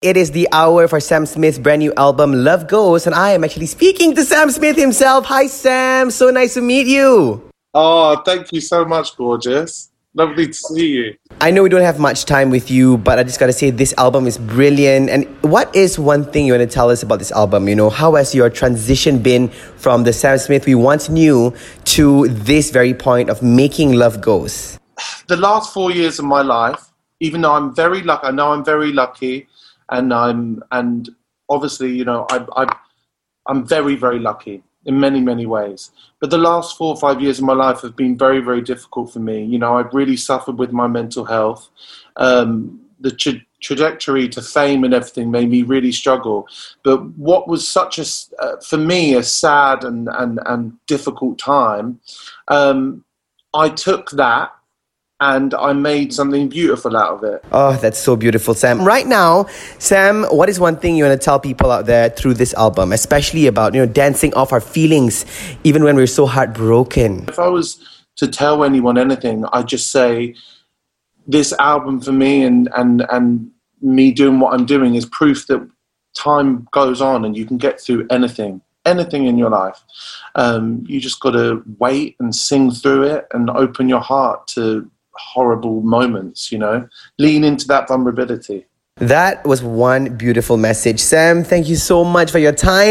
It is the hour for Sam Smith's brand new album, Love Goes, and I am actually speaking to Sam Smith himself. Hi, Sam. So nice to meet you. Oh, thank you so much, gorgeous. Lovely to see you. I know we don't have much time with you, but I just gotta say, this album is brilliant. And what is one thing you wanna tell us about this album? You know, how has your transition been from the Sam Smith we once knew to this very point of making Love Goes? The last four years of my life, even though I'm very lucky, I know I'm very lucky and I'm and obviously you know I, I I'm very very lucky in many many ways. But the last four or five years of my life have been very very difficult for me. You know I've really suffered with my mental health. Um, the tra- trajectory to fame and everything made me really struggle. But what was such a uh, for me a sad and and and difficult time. Um, I took that and I made something beautiful out of it. Oh, that's so beautiful, Sam. Right now, Sam, what is one thing you want to tell people out there through this album, especially about, you know, dancing off our feelings even when we're so heartbroken? If I was to tell anyone anything, I'd just say this album for me and and and me doing what I'm doing is proof that time goes on and you can get through anything anything in your life. Um, you just got to wait and sing through it and open your heart to horrible moments, you know, lean into that vulnerability. That was one beautiful message. Sam, thank you so much for your time.